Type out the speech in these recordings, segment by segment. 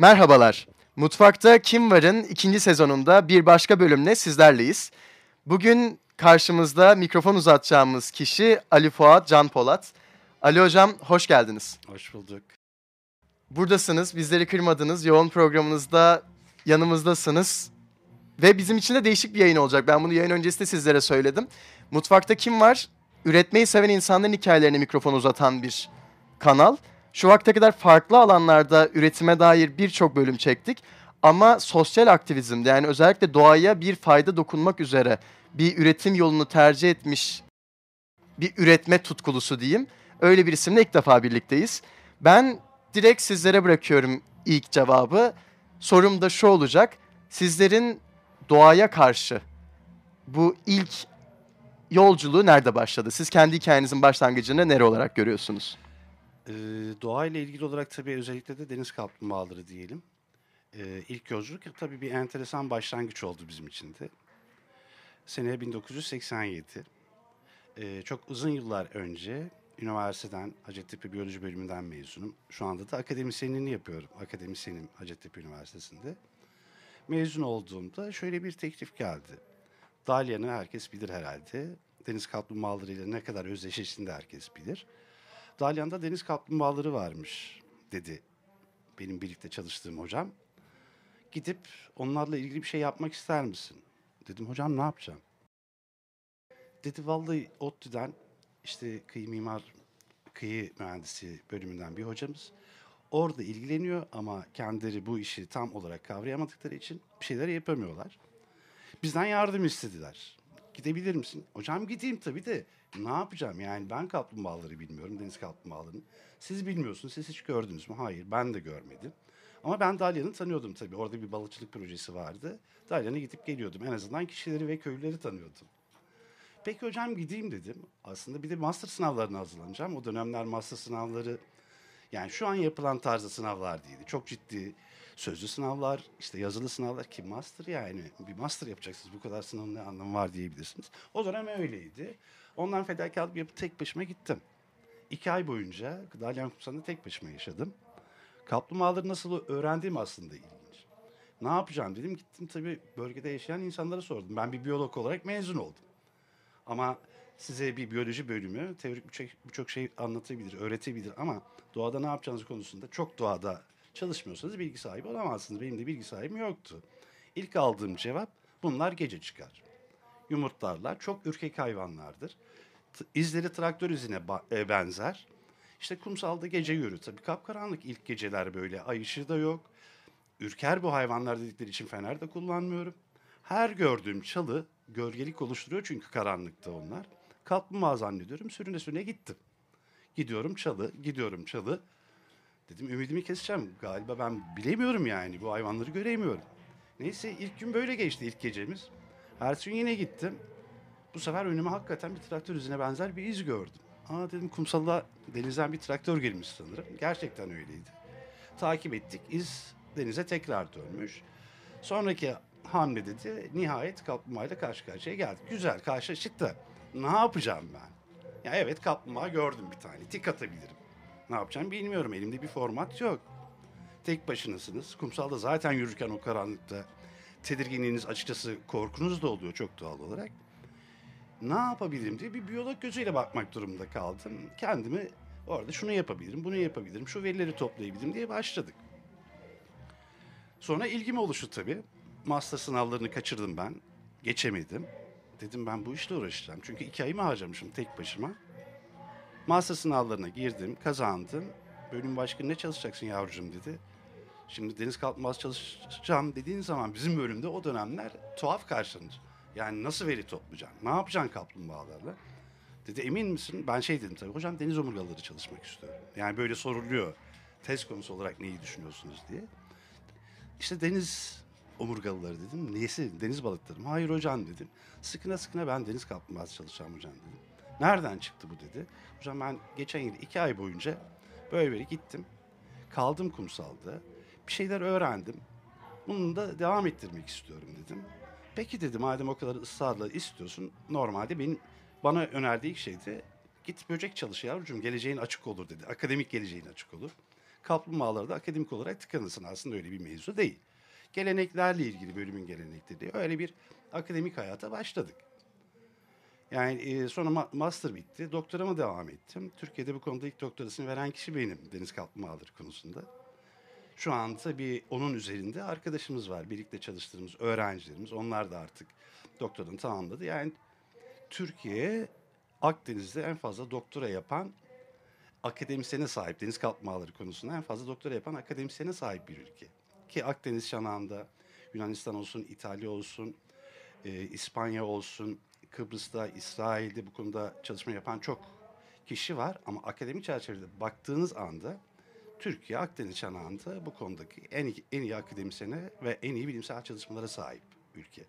Merhabalar. Mutfakta Kim Var'ın ikinci sezonunda bir başka bölümle sizlerleyiz. Bugün karşımızda mikrofon uzatacağımız kişi Ali Fuat Can Polat. Ali Hocam hoş geldiniz. Hoş bulduk. Buradasınız, bizleri kırmadınız. Yoğun programınızda yanımızdasınız. Ve bizim için de değişik bir yayın olacak. Ben bunu yayın öncesinde sizlere söyledim. Mutfakta Kim Var? Üretmeyi seven insanların hikayelerine mikrofon uzatan bir kanal. Şu vakte kadar farklı alanlarda üretime dair birçok bölüm çektik. Ama sosyal aktivizmde yani özellikle doğaya bir fayda dokunmak üzere bir üretim yolunu tercih etmiş bir üretme tutkulusu diyeyim. Öyle bir isimle ilk defa birlikteyiz. Ben direkt sizlere bırakıyorum ilk cevabı. Sorum da şu olacak. Sizlerin doğaya karşı bu ilk yolculuğu nerede başladı? Siz kendi hikayenizin başlangıcını nere olarak görüyorsunuz? Ee, doğayla ilgili olarak tabii özellikle de deniz kaplumbağaları diyelim. Ee, ilk yolculuk tabii bir enteresan başlangıç oldu bizim için de. Sene 1987. Ee, çok uzun yıllar önce üniversiteden Hacettepe Biyoloji Bölümünden mezunum. Şu anda da akademisyenliğini yapıyorum. Akademisyenim Hacettepe Üniversitesi'nde. Mezun olduğumda şöyle bir teklif geldi. Dalyan'ı herkes bilir herhalde. Deniz kaplumbağalarıyla ne kadar özdeşleştiğini de herkes bilir. Dalyan'da deniz kaplumbağaları varmış dedi benim birlikte çalıştığım hocam. Gidip onlarla ilgili bir şey yapmak ister misin? Dedim hocam ne yapacağım? Dedi vallahi ODTÜ'den işte kıyı mimar, kıyı mühendisi bölümünden bir hocamız. Orada ilgileniyor ama kendileri bu işi tam olarak kavrayamadıkları için bir şeyler yapamıyorlar. Bizden yardım istediler. Gidebilir misin? Hocam gideyim tabii de ne yapacağım? Yani ben kaplumbağaları bilmiyorum, deniz kaplumbağalarını. Siz bilmiyorsunuz, siz hiç gördünüz mü? Hayır, ben de görmedim. Ama ben Dalyan'ı tanıyordum tabii. Orada bir balıkçılık projesi vardı. Dalyan'a gidip geliyordum. En azından kişileri ve köylüleri tanıyordum. Peki hocam gideyim dedim. Aslında bir de master sınavlarına hazırlanacağım. O dönemler master sınavları yani şu an yapılan tarzda sınavlar değildi. Çok ciddi sözlü sınavlar, işte yazılı sınavlar ki master yani bir master yapacaksınız. Bu kadar sınavın ne anlamı var diyebilirsiniz. O dönem öyleydi. Ondan fedakarlık yapıp tek başıma gittim. İki ay boyunca Dalyan Kumsalı'nda tek başıma yaşadım. Kaplumbağaları nasıl öğrendiğim aslında ilginç. Ne yapacağım dedim. Gittim tabii bölgede yaşayan insanlara sordum. Ben bir biyolog olarak mezun oldum. Ama size bir biyoloji bölümü teorik birçok birçok şey anlatabilir, öğretebilir ama doğada ne yapacağınız konusunda çok doğada çalışmıyorsanız bilgi sahibi olamazsınız. Benim de bilgi sahibim yoktu. İlk aldığım cevap bunlar gece çıkar. Yumurtlarlar çok ürkek hayvanlardır. T- İzleri traktör izine e, benzer. İşte kumsalda gece yürü. Tabii kapkaranlık ilk geceler böyle. Ay ışığı da yok. Ürker bu hayvanlar dedikleri için fener de kullanmıyorum. Her gördüğüm çalı gölgelik oluşturuyor çünkü karanlıkta onlar. Kaplumbağa zannediyorum. Sürüne sürüne gittim. Gidiyorum çalı, gidiyorum çalı. Dedim ümidimi keseceğim. Galiba ben bilemiyorum yani. Bu hayvanları göremiyorum. Neyse ilk gün böyle geçti ilk gecemiz. Ertesi gün yine gittim. Bu sefer önüme hakikaten bir traktör izine benzer bir iz gördüm. Aa dedim kumsalda denizden bir traktör girmiş sanırım. Gerçekten öyleydi. Takip ettik. İz denize tekrar dönmüş. Sonraki hamle dedi. Nihayet kaplumbağayla karşı karşıya geldik. Güzel karşılaştık da ne yapacağım ben? Ya evet kaplumbağa gördüm bir tane. Tik atabilirim. Ne yapacağım bilmiyorum. Elimde bir format yok. Tek başınasınız. Kumsalda zaten yürürken o karanlıkta tedirginliğiniz açıkçası korkunuz da oluyor çok doğal olarak. Ne yapabilirim diye bir biyolog gözüyle bakmak durumunda kaldım. Kendimi orada şunu yapabilirim, bunu yapabilirim, şu verileri toplayabilirim diye başladık. Sonra ilgim oluştu tabii. Master sınavlarını kaçırdım ben. Geçemedim. Dedim ben bu işle uğraşacağım. Çünkü iki ayımı harcamışım tek başıma. Master sınavlarına girdim, kazandım. Bölüm başkanı ne çalışacaksın yavrucuğum dedi. Şimdi deniz kaplumbağası çalışacağım dediğin zaman bizim bölümde o dönemler tuhaf karşılanır. Yani nasıl veri toplayacaksın? Ne yapacaksın kaplumbağalarla? Dedi emin misin? Ben şey dedim tabii hocam deniz omurgaları çalışmak istiyorum. Yani böyle soruluyor test konusu olarak neyi düşünüyorsunuz diye. İşte deniz omurgalıları dedim. Neyesi? Deniz balıkları mı? Hayır hocam dedim. Sıkına sıkına ben deniz kaplumbağası çalışacağım hocam dedim. Nereden çıktı bu dedi. Hocam ben geçen yıl iki ay boyunca böyle böyle gittim. Kaldım kumsalda. Bir şeyler öğrendim. Bunu da devam ettirmek istiyorum dedim. Peki dedim madem o kadar ısrarla istiyorsun. Normalde benim bana önerdiği şeydi. Git böcek çalış yavrucuğum geleceğin açık olur dedi. Akademik geleceğin açık olur. kaplumbağalara da akademik olarak tıkanırsın. Aslında öyle bir mevzu değil. Geleneklerle ilgili bölümün gelenekleri. Öyle bir akademik hayata başladık. Yani e, sonra ma- master bitti. Doktorama devam ettim. Türkiye'de bu konuda ilk doktorasını veren kişi benim deniz kaplumbağaları konusunda. Şu an tabii onun üzerinde arkadaşımız var. Birlikte çalıştığımız öğrencilerimiz. Onlar da artık doktorunu tamamladı. Yani Türkiye Akdeniz'de en fazla doktora yapan akademisyene sahip. Deniz kaplumbağaları konusunda en fazla doktora yapan akademisyene sahip bir ülke. Ki Akdeniz şanağında Yunanistan olsun, İtalya olsun, e, İspanya olsun, Kıbrıs'ta, İsrail'de bu konuda çalışma yapan çok kişi var. Ama akademik çerçevede baktığınız anda Türkiye Akdeniz çanağında bu konudaki en iyi, en iyi akademisyene ve en iyi bilimsel çalışmalara sahip ülke.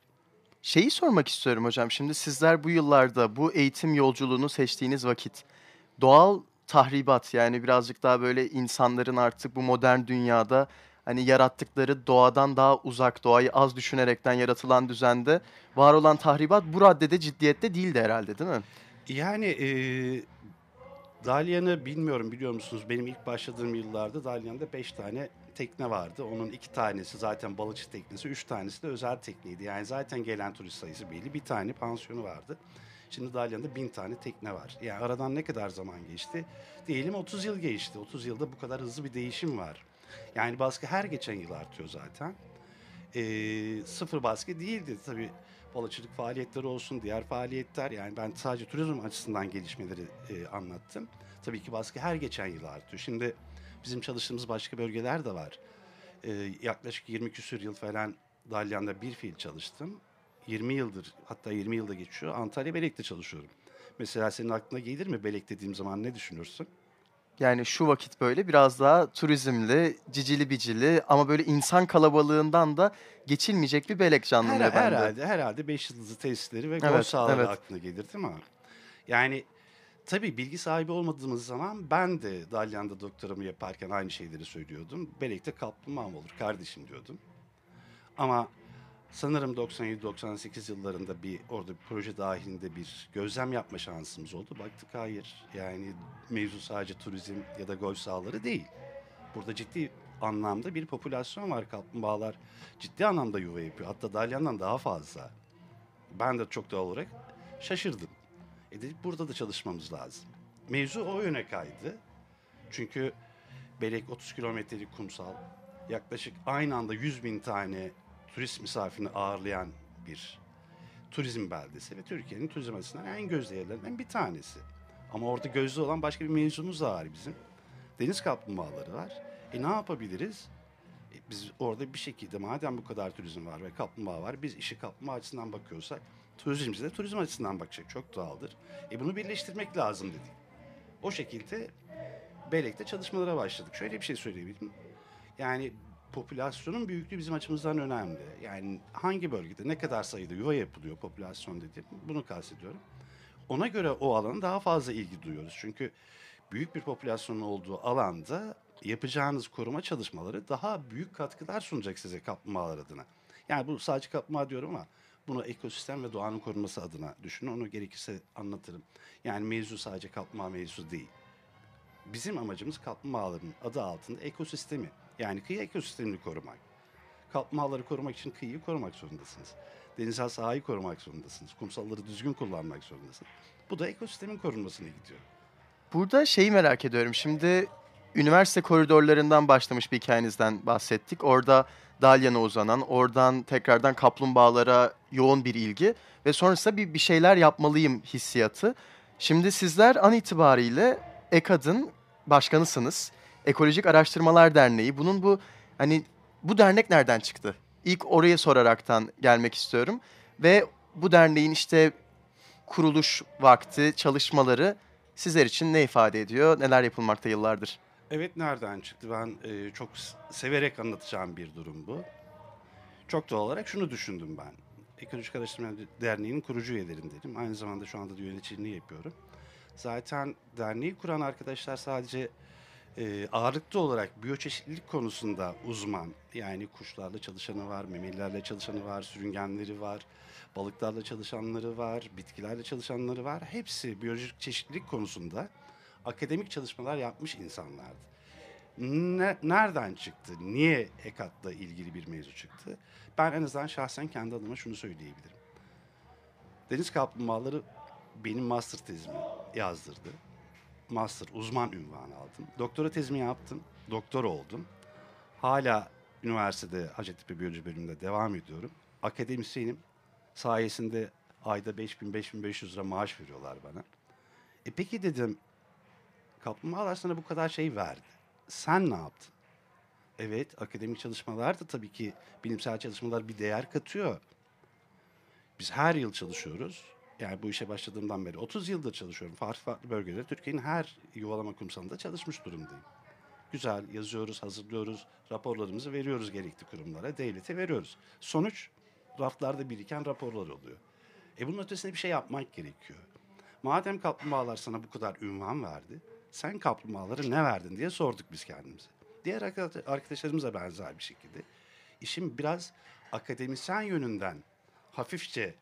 Şeyi sormak istiyorum hocam. Şimdi sizler bu yıllarda bu eğitim yolculuğunu seçtiğiniz vakit doğal tahribat yani birazcık daha böyle insanların artık bu modern dünyada hani yarattıkları doğadan daha uzak, doğayı az düşünerekten yaratılan düzende var olan tahribat bu raddede ciddiyette değildi herhalde değil mi? Yani e, Dalyan'ı bilmiyorum biliyor musunuz? Benim ilk başladığım yıllarda Dalyan'da beş tane tekne vardı. Onun iki tanesi zaten balıkçı teknesi, üç tanesi de özel tekneydi. Yani zaten gelen turist sayısı belli. Bir tane pansiyonu vardı. Şimdi Dalyan'da bin tane tekne var. Yani aradan ne kadar zaman geçti? Diyelim 30 yıl geçti. 30 yılda bu kadar hızlı bir değişim var. Yani baskı her geçen yıl artıyor zaten. Ee, sıfır baskı değildi tabii. Balıkçılık faaliyetleri olsun, diğer faaliyetler. Yani ben sadece turizm açısından gelişmeleri e, anlattım. Tabii ki baskı her geçen yıl artıyor. Şimdi bizim çalıştığımız başka bölgeler de var. Ee, yaklaşık 20 küsür yıl falan Dalyan'da bir fiil çalıştım. 20 yıldır hatta 20 yılda geçiyor. Antalya Belek'te çalışıyorum. Mesela senin aklına gelir mi Belek dediğim zaman ne düşünürsün? Yani şu vakit böyle biraz daha turizmli, cicili bicili ama böyle insan kalabalığından da geçilmeyecek bir belek canlanıyor Her, bende. herhalde herhalde 5 yıldızlı tesisleri ve Evet, sahaları evet. aklına gelir değil mi? Yani tabii bilgi sahibi olmadığımız zaman ben de Dalyan'da doktoramı yaparken aynı şeyleri söylüyordum. Belek'te kaplumbağam olur kardeşim diyordum. Ama sanırım 97-98 yıllarında bir orada bir proje dahilinde bir gözlem yapma şansımız oldu. Baktık hayır yani mevzu sadece turizm ya da golf sahaları değil. Burada ciddi anlamda bir popülasyon var. Kaplumbağalar ciddi anlamda yuva yapıyor. Hatta Dalyan'dan daha fazla. Ben de çok doğal olarak şaşırdım. E dedik burada da çalışmamız lazım. Mevzu o yöne kaydı. Çünkü Belek 30 kilometrelik kumsal. Yaklaşık aynı anda 100 bin tane turist misafirini ağırlayan bir turizm beldesi ve Türkiye'nin turizm açısından en gözde yerlerinden bir tanesi. Ama orada gözde olan başka bir mevzumuz da var bizim. Deniz kaplumbağaları var. E ne yapabiliriz? E, biz orada bir şekilde madem bu kadar turizm var ve kaplumbağa var, biz işi kaplumbağa açısından bakıyorsak, turizmci de turizm açısından bakacak. Çok doğaldır. E bunu birleştirmek lazım dedik. O şekilde Belek'te çalışmalara başladık. Şöyle bir şey söyleyebilirim. Yani popülasyonun büyüklüğü bizim açımızdan önemli. Yani hangi bölgede ne kadar sayıda yuva yapılıyor popülasyon dediğim bunu kastediyorum. Ona göre o alana daha fazla ilgi duyuyoruz. Çünkü büyük bir popülasyonun olduğu alanda yapacağınız koruma çalışmaları daha büyük katkılar sunacak size kaplumbağalar adına. Yani bu sadece kaplumbağa diyorum ama bunu ekosistem ve doğanın korunması adına düşünün. Onu gerekirse anlatırım. Yani mevzu sadece kaplumbağa mevzu değil. Bizim amacımız kaplumbağaların adı altında ekosistemi yani kıyı ekosistemini korumak. Kaplumbağaları korumak için kıyıyı korumak zorundasınız. Denizel sahayı korumak zorundasınız. Kumsalları düzgün kullanmak zorundasınız. Bu da ekosistemin korunmasına gidiyor. Burada şeyi merak ediyorum. Şimdi üniversite koridorlarından başlamış bir hikayenizden bahsettik. Orada Dalyan'a uzanan, oradan tekrardan kaplumbağalara yoğun bir ilgi ve sonrasında bir, bir şeyler yapmalıyım hissiyatı. Şimdi sizler an itibariyle EKAD'ın başkanısınız. Ekolojik Araştırmalar Derneği. Bunun bu hani bu dernek nereden çıktı? İlk oraya soraraktan gelmek istiyorum. Ve bu derneğin işte kuruluş vakti, çalışmaları sizler için ne ifade ediyor? Neler yapılmakta yıllardır? Evet nereden çıktı? Ben e, çok severek anlatacağım bir durum bu. Çok doğal olarak şunu düşündüm ben. Ekolojik Araştırma Derneği'nin kurucu üyelerindenim. Aynı zamanda şu anda da yöneticiliğini yapıyorum. Zaten derneği kuran arkadaşlar sadece e, ağırlıklı olarak biyoçeşitlilik konusunda uzman. Yani kuşlarla çalışanı var, memelilerle çalışanı var, sürüngenleri var, balıklarla çalışanları var, bitkilerle çalışanları var. Hepsi biyolojik çeşitlilik konusunda akademik çalışmalar yapmış insanlardı. Ne, nereden çıktı? Niye EKAT'la ilgili bir mevzu çıktı? Ben en azından şahsen kendi adıma şunu söyleyebilirim. Deniz kaplumbağaları benim master tezimi yazdırdı. Master uzman ünvanı aldım. Doktora tezimi yaptım. Doktor oldum. Hala üniversitede Hacettepe Biyoloji bölümünde devam ediyorum. Akademisyenim. Sayesinde ayda 5000-5500 lira maaş veriyorlar bana. E peki dedim, kaplumbağalar sana bu kadar şey verdi. Sen ne yaptın? Evet, akademik çalışmalar da tabii ki bilimsel çalışmalar bir değer katıyor. Biz her yıl çalışıyoruz. Yani bu işe başladığımdan beri 30 yıldır çalışıyorum. Farklı farklı bölgelerde Türkiye'nin her yuvalama kumsalında çalışmış durumdayım. Güzel yazıyoruz, hazırlıyoruz, raporlarımızı veriyoruz gerekli kurumlara, devlete veriyoruz. Sonuç raflarda biriken raporlar oluyor. E bunun ötesinde bir şey yapmak gerekiyor. Madem kaplumbağalar sana bu kadar ünvan verdi, sen kaplumbağalara ne verdin diye sorduk biz kendimize. Diğer arkadaşlarımız da benzer bir şekilde. İşin biraz akademisyen yönünden hafifçe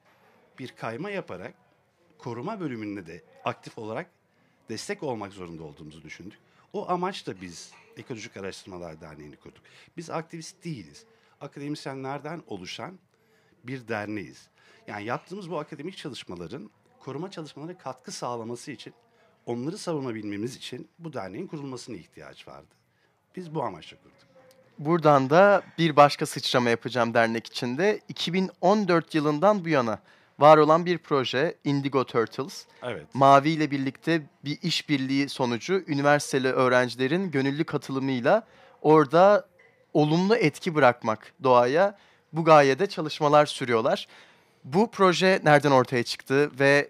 bir kayma yaparak koruma bölümünde de aktif olarak destek olmak zorunda olduğumuzu düşündük. O amaçla biz Ekolojik Araştırmalar Derneği'ni kurduk. Biz aktivist değiliz. Akademisyenlerden oluşan bir derneğiz. Yani yaptığımız bu akademik çalışmaların koruma çalışmalarına katkı sağlaması için, onları savunabilmemiz için bu derneğin kurulmasına ihtiyaç vardı. Biz bu amaçla kurduk. Buradan da bir başka sıçrama yapacağım dernek içinde. 2014 yılından bu yana var olan bir proje Indigo Turtles. Evet. Mavi ile birlikte bir işbirliği sonucu üniversiteli öğrencilerin gönüllü katılımıyla orada olumlu etki bırakmak doğaya bu gayede çalışmalar sürüyorlar. Bu proje nereden ortaya çıktı ve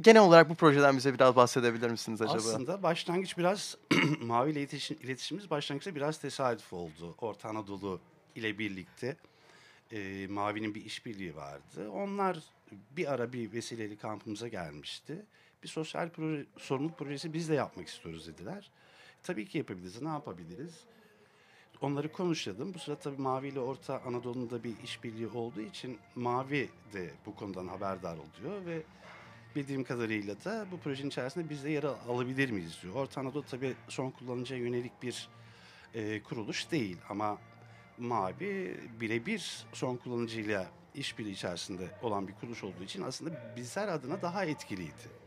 genel olarak bu projeden bize biraz bahsedebilir misiniz acaba? Aslında başlangıç biraz Mavi ile iletişim, iletişimimiz başlangıçta biraz tesadüf oldu. Orta Anadolu ile birlikte e, Mavi'nin bir işbirliği vardı. Onlar bir ara bir vesileli kampımıza gelmişti. Bir sosyal proje, sorumluluk projesi biz de yapmak istiyoruz dediler. Tabii ki yapabiliriz. Ne yapabiliriz? Onları konuşalım. Bu sırada tabii Mavi ile Orta Anadolu'nda bir işbirliği olduğu için Mavi de bu konudan haberdar oluyor ve bildiğim kadarıyla da bu projenin içerisinde biz de yer alabilir miyiz diyor. Orta Anadolu tabii son kullanıcıya yönelik bir e, kuruluş değil ama Mavi birebir son kullanıcıyla işbirliği içerisinde olan bir kuruluş olduğu için aslında bizler adına daha etkiliydi.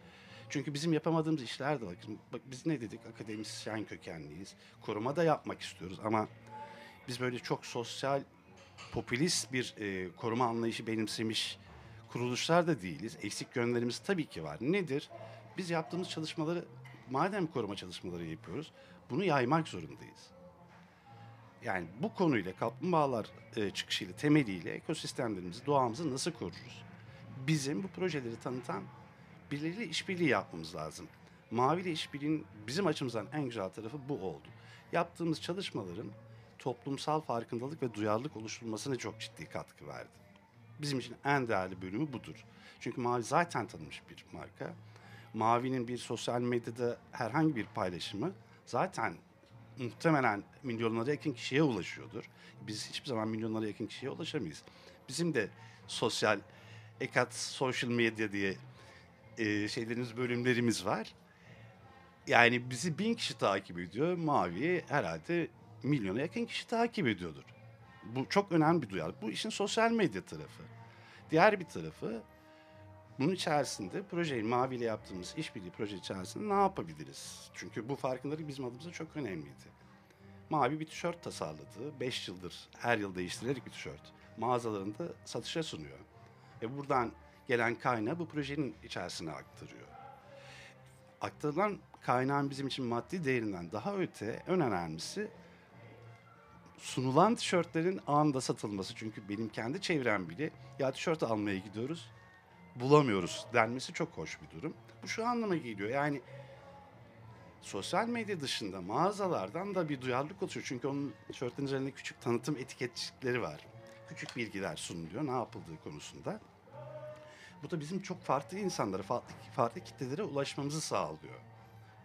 Çünkü bizim yapamadığımız işler de var. Bak biz ne dedik? Akademisyen kökenliyiz. Koruma da yapmak istiyoruz ama biz böyle çok sosyal, popülist bir e, koruma anlayışı benimsemiş kuruluşlar da değiliz. Eksik yönlerimiz tabii ki var. Nedir? Biz yaptığımız çalışmaları, madem koruma çalışmaları yapıyoruz, bunu yaymak zorundayız. Yani bu konuyla kaplumbağalar e, çıkışıyla, temeliyle ekosistemlerimizi, doğamızı nasıl koruruz? Bizim bu projeleri tanıtan birileriyle işbirliği yapmamız lazım. Mavi ile işbirliğinin bizim açımızdan en güzel tarafı bu oldu. Yaptığımız çalışmaların toplumsal farkındalık ve duyarlılık oluşturulmasına çok ciddi katkı verdi. Bizim için en değerli bölümü budur. Çünkü Mavi zaten tanınmış bir marka. Mavi'nin bir sosyal medyada herhangi bir paylaşımı zaten muhtemelen milyonlara yakın kişiye ulaşıyordur. Biz hiçbir zaman milyonlara yakın kişiye ulaşamayız. Bizim de sosyal ekat social media diye e, şeylerimiz bölümlerimiz var. Yani bizi bin kişi takip ediyor. Mavi herhalde milyona yakın kişi takip ediyordur. Bu çok önemli bir duyarlılık. Bu işin sosyal medya tarafı. Diğer bir tarafı bunun içerisinde projeyi Mavi ile yaptığımız işbirliği proje içerisinde ne yapabiliriz? Çünkü bu farkındalık bizim adımıza çok önemliydi. Mavi bir tişört tasarladı. Beş yıldır her yıl değiştirerek bir tişört. Mağazalarında satışa sunuyor. Ve buradan gelen kaynağı bu projenin içerisine aktarıyor. Aktarılan kaynağın bizim için maddi değerinden daha öte en önemlisi sunulan tişörtlerin anında satılması. Çünkü benim kendi çevrem bile ya tişört almaya gidiyoruz bulamıyoruz denmesi çok hoş bir durum. Bu şu anlama geliyor yani sosyal medya dışında mağazalardan da bir duyarlılık oluşuyor. Çünkü onun tişörtlerin üzerinde küçük tanıtım etiketçikleri var. Küçük bilgiler sunuluyor ne yapıldığı konusunda. Bu da bizim çok farklı insanlara, farklı, farklı kitlelere ulaşmamızı sağlıyor.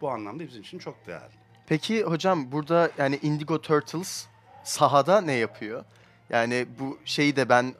Bu anlamda bizim için çok değerli. Peki hocam burada yani Indigo Turtles sahada ne yapıyor? Yani bu şeyi de ben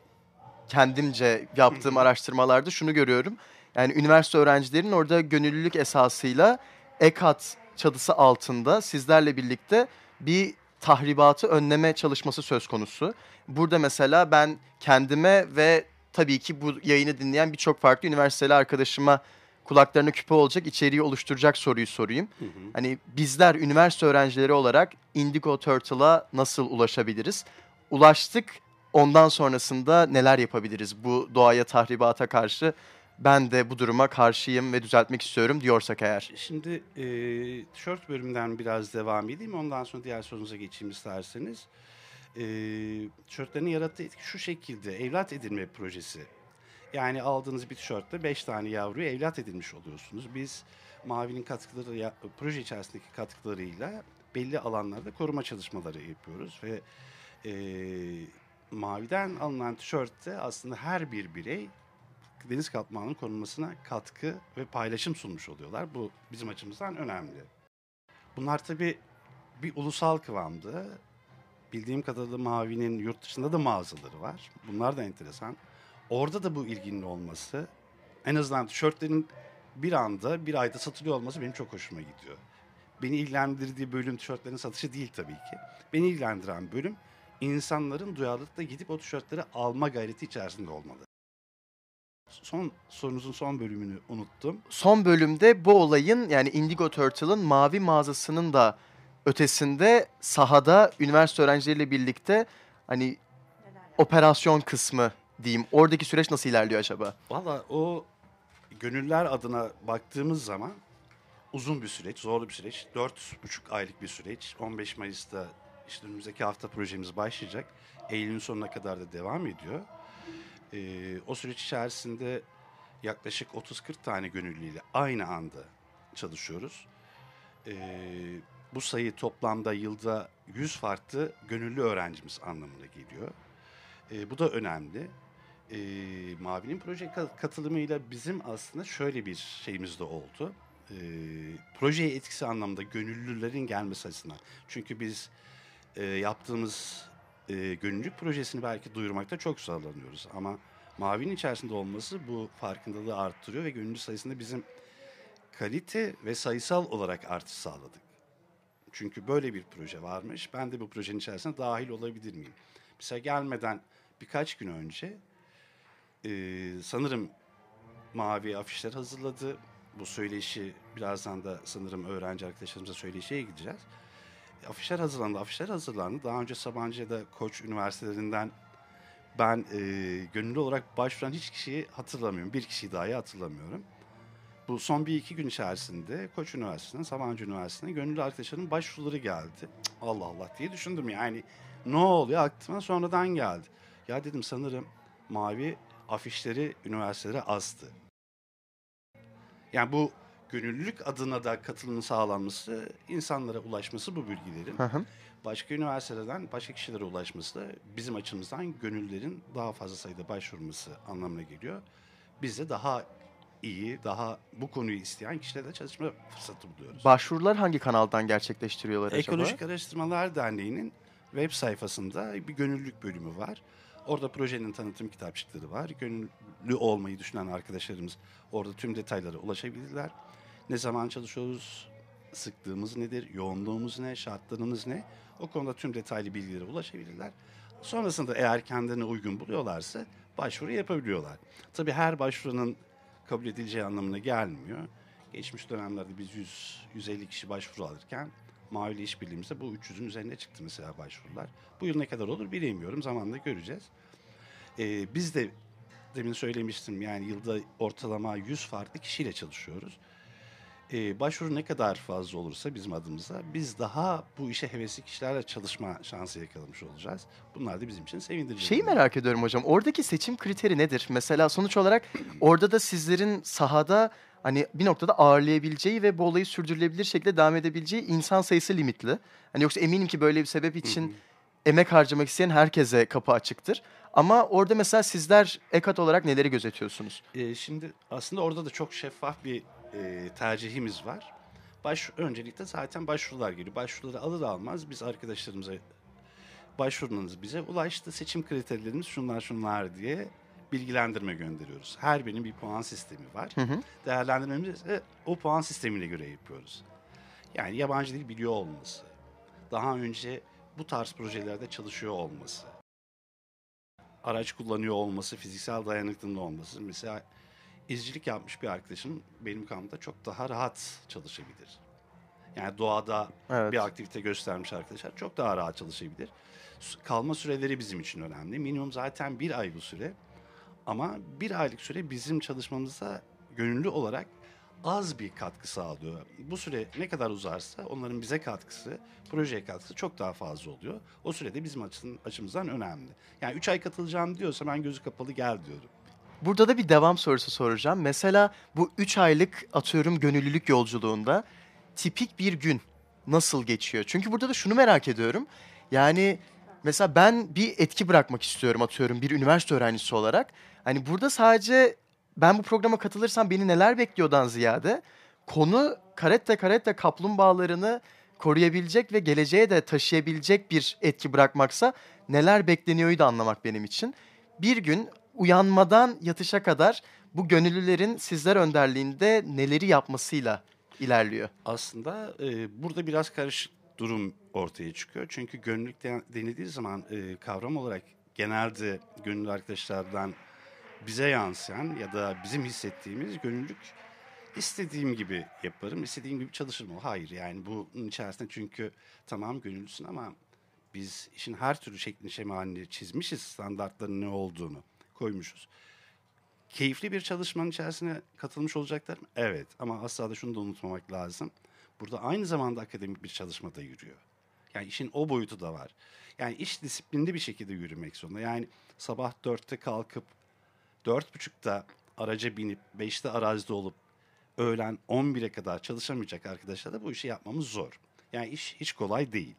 kendimce yaptığım araştırmalarda şunu görüyorum. Yani üniversite öğrencilerinin orada gönüllülük esasıyla EKAT çatısı altında sizlerle birlikte bir tahribatı önleme çalışması söz konusu. Burada mesela ben kendime ve tabii ki bu yayını dinleyen birçok farklı üniversiteli arkadaşıma kulaklarına küpe olacak, içeriği oluşturacak soruyu sorayım. Hı hı. Hani bizler üniversite öğrencileri olarak Indigo Turtle'a nasıl ulaşabiliriz? Ulaştık, ondan sonrasında neler yapabiliriz bu doğaya tahribata karşı? Ben de bu duruma karşıyım ve düzeltmek istiyorum diyorsak eğer. Şimdi e, tişört bölümünden biraz devam edeyim. Ondan sonra diğer sorunuza geçeyim isterseniz. E, tişörtlerin yarattığı etki şu şekilde. Evlat edinme projesi. Yani aldığınız bir tişörtte 5 tane yavruyu evlat edinmiş oluyorsunuz. Biz Mavi'nin katkıları, proje içerisindeki katkılarıyla belli alanlarda koruma çalışmaları yapıyoruz. Ve e, Mavi'den alınan tişörtte aslında her bir birey deniz kaplanının korunmasına katkı ve paylaşım sunmuş oluyorlar. Bu bizim açımızdan önemli. Bunlar tabii bir ulusal kıvamda. Bildiğim kadarıyla Mavi'nin yurt dışında da mağazaları var. Bunlar da enteresan. Orada da bu ilginin olması, en azından tişörtlerin bir anda, bir ayda satılıyor olması benim çok hoşuma gidiyor. Beni ilgilendirdiği bölüm tişörtlerin satışı değil tabii ki. Beni ilgilendiren bölüm insanların duyarlılıkla gidip o tişörtleri alma gayreti içerisinde olmalı. Son sorunuzun son bölümünü unuttum. Son bölümde bu olayın yani Indigo Turtle'ın mavi mağazasının da ötesinde sahada üniversite öğrencileriyle birlikte hani operasyon kısmı diyeyim. Oradaki süreç nasıl ilerliyor acaba? Valla o gönüller adına baktığımız zaman uzun bir süreç, zorlu bir süreç. Dört buçuk aylık bir süreç. 15 Mayıs'ta işte önümüzdeki hafta projemiz başlayacak. Eylül'ün sonuna kadar da devam ediyor. Ee, o süreç içerisinde yaklaşık 30-40 tane gönüllüyle aynı anda çalışıyoruz. Ee, bu sayı toplamda yılda 100 farklı gönüllü öğrencimiz anlamına geliyor. Ee, bu da önemli e, Mavi'nin proje ka- katılımıyla bizim aslında şöyle bir şeyimiz de oldu. E, projeye etkisi anlamda gönüllülerin gelmesi açısından. Çünkü biz e, yaptığımız e, gönüllülük projesini belki duyurmakta çok zorlanıyoruz. Ama Mavi'nin içerisinde olması bu farkındalığı arttırıyor ve gönüllü sayısında bizim kalite ve sayısal olarak artış sağladık. Çünkü böyle bir proje varmış. Ben de bu projenin içerisine dahil olabilir miyim? Mesela gelmeden birkaç gün önce ee, sanırım mavi afişler hazırladı. Bu söyleşi birazdan da sanırım öğrenci arkadaşlarımıza söyleşiye gideceğiz. Afişler hazırlandı, afişler hazırlandı. Daha önce Sabancı'da Koç Üniversitelerinden ben e, gönüllü olarak başvuran hiç kişiyi hatırlamıyorum. Bir kişiyi dahi hatırlamıyorum. Bu son bir iki gün içerisinde Koç Üniversitesi'nden, Sabancı Üniversitesi'ne gönüllü arkadaşlarımın başvuruları geldi. Allah Allah diye düşündüm yani. Ne oluyor aklıma sonradan geldi. Ya dedim sanırım mavi afişleri üniversitelere azdı. Yani bu gönüllülük adına da katılımın sağlanması, insanlara ulaşması bu bilgilerin Hı hı. başka üniversitelerden başka kişilere ulaşması da bizim açımızdan gönüllülerin daha fazla sayıda başvurması anlamına geliyor. Biz de daha iyi, daha bu konuyu isteyen kişilerle çalışma fırsatı buluyoruz. Başvurular hangi kanaldan gerçekleştiriyorlar acaba? Ekolojik Araştırmalar Derneği'nin web sayfasında bir gönüllülük bölümü var. Orada projenin tanıtım kitapçıkları var. Gönüllü olmayı düşünen arkadaşlarımız orada tüm detaylara ulaşabilirler. Ne zaman çalışıyoruz, sıklığımız nedir, yoğunluğumuz ne, şartlarımız ne? O konuda tüm detaylı bilgilere ulaşabilirler. Sonrasında eğer kendilerine uygun buluyorlarsa başvuru yapabiliyorlar. Tabii her başvurunun kabul edileceği anlamına gelmiyor. Geçmiş dönemlerde biz 100 150 kişi başvuru alırken Mavi işbirliğimizde bu 300'ün üzerine çıktı mesela başvurular. Bu yıl ne kadar olur bilemiyorum. Zamanla göreceğiz. Ee, biz de demin söylemiştim yani yılda ortalama 100 farklı kişiyle çalışıyoruz. Ee, başvuru ne kadar fazla olursa bizim adımıza biz daha bu işe hevesli kişilerle çalışma şansı yakalamış olacağız. Bunlar da bizim için sevindirici. Şeyi merak ediyorum hocam. Oradaki seçim kriteri nedir? Mesela sonuç olarak orada da sizlerin sahada hani bir noktada ağırlayabileceği ve bu olayı sürdürülebilir şekilde devam edebileceği insan sayısı limitli. Hani yoksa eminim ki böyle bir sebep için emek harcamak isteyen herkese kapı açıktır. Ama orada mesela sizler EKAT olarak neleri gözetiyorsunuz? Ee, şimdi aslında orada da çok şeffaf bir e, tercihimiz var. Baş, öncelikle zaten başvurular geliyor. Başvuruları alır almaz biz arkadaşlarımıza başvurunuz bize ulaştı. Seçim kriterlerimiz şunlar şunlar diye bilgilendirme gönderiyoruz. Her birinin bir puan sistemi var. Hı hı. Değerlendirmemizi o puan sistemine göre yapıyoruz. Yani yabancı dil biliyor olması, daha önce bu tarz projelerde çalışıyor olması, araç kullanıyor olması, fiziksel dayanıklılığı olması. Mesela izcilik yapmış bir arkadaşım benim kampta çok daha rahat çalışabilir. Yani doğada Evet. bir aktivite göstermiş arkadaşlar çok daha rahat çalışabilir. Kalma süreleri bizim için önemli. Minimum zaten bir ay bu süre. Ama bir aylık süre bizim çalışmamıza gönüllü olarak az bir katkı sağlıyor. Bu süre ne kadar uzarsa onların bize katkısı, projeye katkısı çok daha fazla oluyor. O sürede bizim açımızdan önemli. Yani 3 ay katılacağım diyorsa ben gözü kapalı gel diyorum. Burada da bir devam sorusu soracağım. Mesela bu 3 aylık atıyorum gönüllülük yolculuğunda tipik bir gün nasıl geçiyor? Çünkü burada da şunu merak ediyorum. Yani mesela ben bir etki bırakmak istiyorum atıyorum bir üniversite öğrencisi olarak. Hani burada sadece ben bu programa katılırsam beni neler bekliyordan ziyade konu karette karette kaplumbağalarını koruyabilecek ve geleceğe de taşıyabilecek bir etki bırakmaksa neler bekleniyoryu da anlamak benim için. Bir gün uyanmadan yatışa kadar bu gönüllülerin sizler önderliğinde neleri yapmasıyla ilerliyor. Aslında e, burada biraz karışık durum ortaya çıkıyor. Çünkü gönüllülük de- denildiği zaman e, kavram olarak genelde gönüllü arkadaşlardan bize yansıyan ya da bizim hissettiğimiz gönüllülük istediğim gibi yaparım, istediğim gibi çalışırım. Hayır yani bunun içerisinde çünkü tamam gönüllüsün ama biz işin her türlü şeklini şemalini çizmişiz, standartların ne olduğunu koymuşuz. Keyifli bir çalışmanın içerisine katılmış olacaklar mı? Evet ama asla da şunu da unutmamak lazım. Burada aynı zamanda akademik bir çalışma da yürüyor. Yani işin o boyutu da var. Yani iş disiplinli bir şekilde yürümek zorunda. Yani sabah dörtte kalkıp dört buçukta araca binip beşte arazide olup öğlen 11'e kadar çalışamayacak arkadaşlarla bu işi yapmamız zor. Yani iş hiç kolay değil.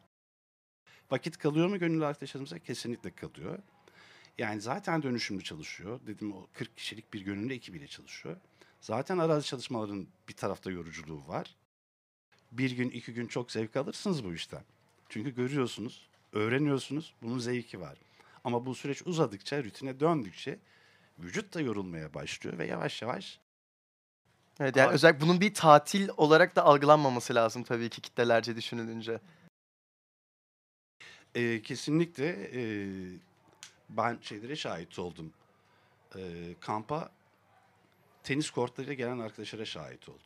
Vakit kalıyor mu gönüllü arkadaşlarımıza? Kesinlikle kalıyor. Yani zaten dönüşümlü çalışıyor. Dedim o 40 kişilik bir gönüllü ekibiyle çalışıyor. Zaten arazi çalışmaların bir tarafta yoruculuğu var. Bir gün iki gün çok zevk alırsınız bu işten. Çünkü görüyorsunuz, öğreniyorsunuz, bunun zevki var. Ama bu süreç uzadıkça, rutine döndükçe vücut da yorulmaya başlıyor ve yavaş yavaş Evet yani özellikle bunun bir tatil olarak da algılanmaması lazım tabii ki kitlelerce düşünülünce. e, kesinlikle e, ben şeylere şahit oldum. E, kampa tenis kortlarıyla gelen arkadaşlara şahit oldum.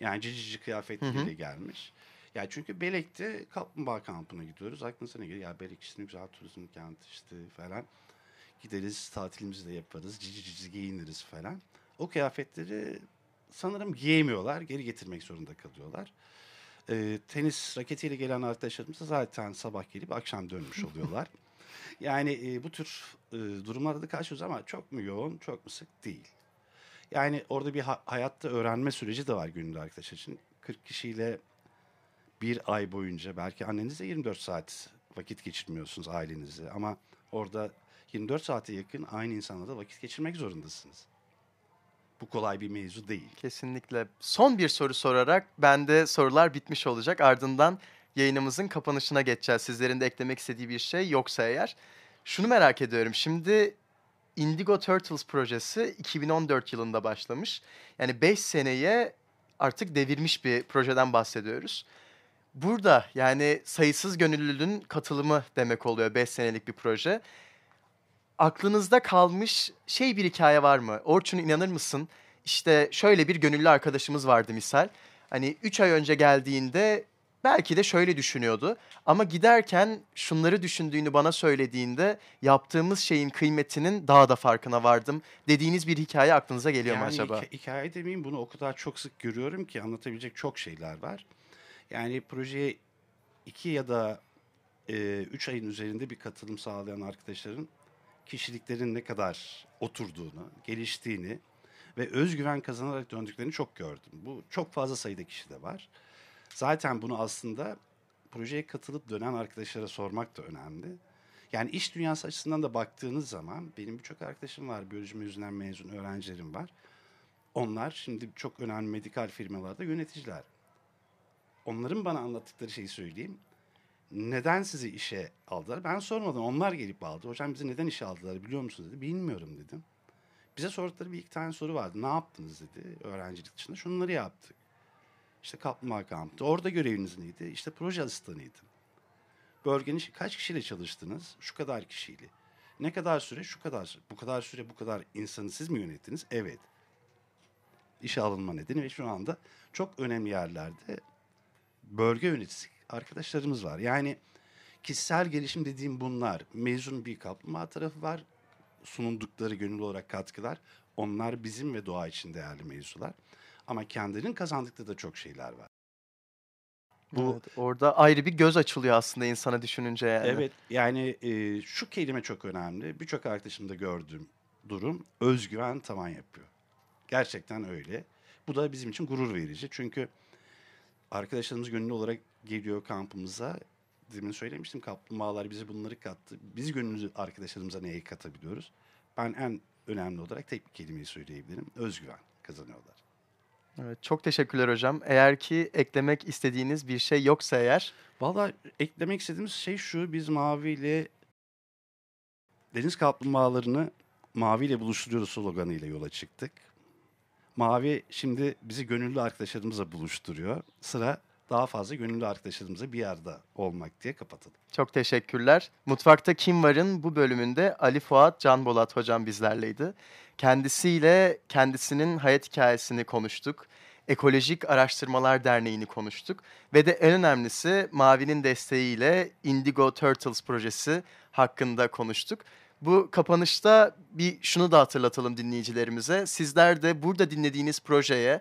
Yani cici cici kıyafetleriyle gelmiş. Ya çünkü Belek'te kaplumbağa kampına gidiyoruz. Aklınıza ne geliyor? Ya Belek işte güzel turizm kenti işte falan. Gideriz tatilimizi de yaparız. Cici cici giyiniriz falan. O kıyafetleri sanırım giyemiyorlar. Geri getirmek zorunda kalıyorlar. Ee, tenis raketiyle gelen arkadaşlarımız da zaten sabah gelip akşam dönmüş oluyorlar. Yani e, bu tür e, durumlarda da karşılıyoruz ama çok mu yoğun, çok mu sık değil. Yani orada bir ha- hayatta öğrenme süreci de var gönüllü arkadaşlar için. 40 kişiyle bir ay boyunca belki annenizle 24 saat vakit geçirmiyorsunuz ailenizle ama orada 24 saate yakın aynı insanla da vakit geçirmek zorundasınız. Bu kolay bir mevzu değil. Kesinlikle. Son bir soru sorarak bende sorular bitmiş olacak. Ardından yayınımızın kapanışına geçeceğiz. Sizlerin de eklemek istediği bir şey yoksa eğer. Şunu merak ediyorum. Şimdi Indigo Turtles projesi 2014 yılında başlamış. Yani 5 seneye artık devirmiş bir projeden bahsediyoruz. Burada yani sayısız gönüllünün katılımı demek oluyor 5 senelik bir proje. Aklınızda kalmış şey bir hikaye var mı? Orçun inanır mısın? İşte şöyle bir gönüllü arkadaşımız vardı misal. Hani 3 ay önce geldiğinde belki de şöyle düşünüyordu. Ama giderken şunları düşündüğünü bana söylediğinde yaptığımız şeyin kıymetinin daha da farkına vardım. Dediğiniz bir hikaye aklınıza geliyor mu yani acaba? hika- hikaye demeyeyim bunu o kadar çok sık görüyorum ki anlatabilecek çok şeyler var. Yani projeye iki ya da e, üç ayın üzerinde bir katılım sağlayan arkadaşların kişiliklerin ne kadar oturduğunu, geliştiğini ve özgüven kazanarak döndüklerini çok gördüm. Bu çok fazla sayıda kişi de var. Zaten bunu aslında projeye katılıp dönen arkadaşlara sormak da önemli. Yani iş dünyası açısından da baktığınız zaman benim birçok arkadaşım var, biyoloji mezuninden mezun öğrencilerim var. Onlar şimdi çok önemli medikal firmalarda yöneticiler. Onların bana anlattıkları şeyi söyleyeyim. Neden sizi işe aldılar? Ben sormadım. Onlar gelip aldı. Hocam bizi neden işe aldılar biliyor musunuz dedi. Bilmiyorum dedim. Bize sordukları bir iki tane soru vardı. Ne yaptınız dedi öğrencilik dışında. Şunları yaptık. İşte Kaplumbağa Kamp'tı. Orada göreviniz neydi? İşte proje asistanıydım. Bölgenin kaç kişiyle çalıştınız? Şu kadar kişiyle. Ne kadar süre? Şu kadar süre. Bu kadar süre, bu kadar insanı siz mi yönettiniz? Evet. İşe alınma nedeni ve şu anda çok önemli yerlerde bölge yöneticisi arkadaşlarımız var. Yani kişisel gelişim dediğim bunlar. Mezun bir kaplumbağa tarafı var. Sunundukları gönüllü olarak katkılar. Onlar bizim ve doğa için değerli mevzular. Ama kendilerinin kazandıkları da çok şeyler var. Bu- Evet, orada ayrı bir göz açılıyor aslında insana düşününce yani. Evet yani e, şu kelime çok önemli. Birçok arkadaşımda gördüğüm durum özgüven tavan yapıyor. Gerçekten öyle. Bu da bizim için gurur verici. Çünkü arkadaşlarımız gönüllü olarak geliyor kampımıza. Demin söylemiştim kaplumbağalar bize bunları kattı. Biz gönüllü arkadaşlarımıza neyi katabiliyoruz? Ben en önemli olarak tek bir kelimeyi söyleyebilirim. Özgüven kazanıyorlar. Evet, çok teşekkürler hocam. Eğer ki eklemek istediğiniz bir şey yoksa eğer Valla eklemek istediğimiz şey şu. Biz Mavi ile deniz kaplumbağalarını Mavi ile buluşturuyoruz sloganıyla yola çıktık. Mavi şimdi bizi gönüllü arkadaşlarımızla buluşturuyor. Sıra daha fazla gönüllü arkadaşlarımızla bir yerde olmak diye kapatalım. çok teşekkürler. Mutfakta Kim Var'ın bu bölümünde Ali Fuat Can Bolat hocam bizlerleydi. Kendisiyle kendisinin hayat hikayesini konuştuk. Ekolojik Araştırmalar Derneği'ni konuştuk. Ve de en önemlisi Mavi'nin desteğiyle Indigo Turtles projesi hakkında konuştuk. Bu kapanışta bir şunu da hatırlatalım dinleyicilerimize. Sizler de burada dinlediğiniz projeye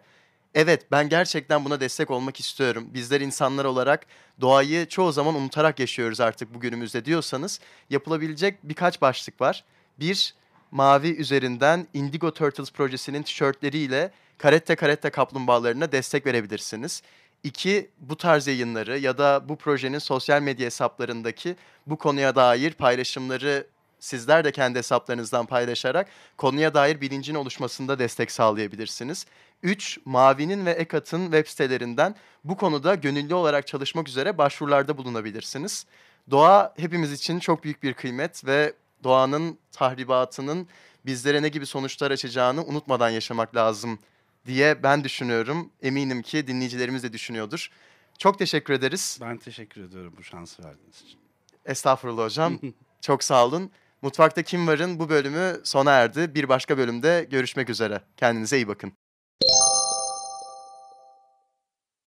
evet ben gerçekten buna destek olmak istiyorum. Bizler insanlar olarak doğayı çoğu zaman unutarak yaşıyoruz artık bugünümüzde diyorsanız yapılabilecek birkaç başlık var. Bir, mavi üzerinden Indigo Turtles projesinin tişörtleriyle Karette Karette kaplumbağalarına destek verebilirsiniz. İki, bu tarz yayınları ya da bu projenin sosyal medya hesaplarındaki bu konuya dair paylaşımları sizler de kendi hesaplarınızdan paylaşarak konuya dair bilincin oluşmasında destek sağlayabilirsiniz. 3. Mavi'nin ve EKAT'ın web sitelerinden bu konuda gönüllü olarak çalışmak üzere başvurularda bulunabilirsiniz. Doğa hepimiz için çok büyük bir kıymet ve doğanın tahribatının bizlere ne gibi sonuçlar açacağını unutmadan yaşamak lazım diye ben düşünüyorum. Eminim ki dinleyicilerimiz de düşünüyordur. Çok teşekkür ederiz. Ben teşekkür ediyorum bu şansı verdiğiniz için. Estağfurullah hocam. Çok sağ olun. Mutfakta Kim Var'ın bu bölümü sona erdi. Bir başka bölümde görüşmek üzere. Kendinize iyi bakın.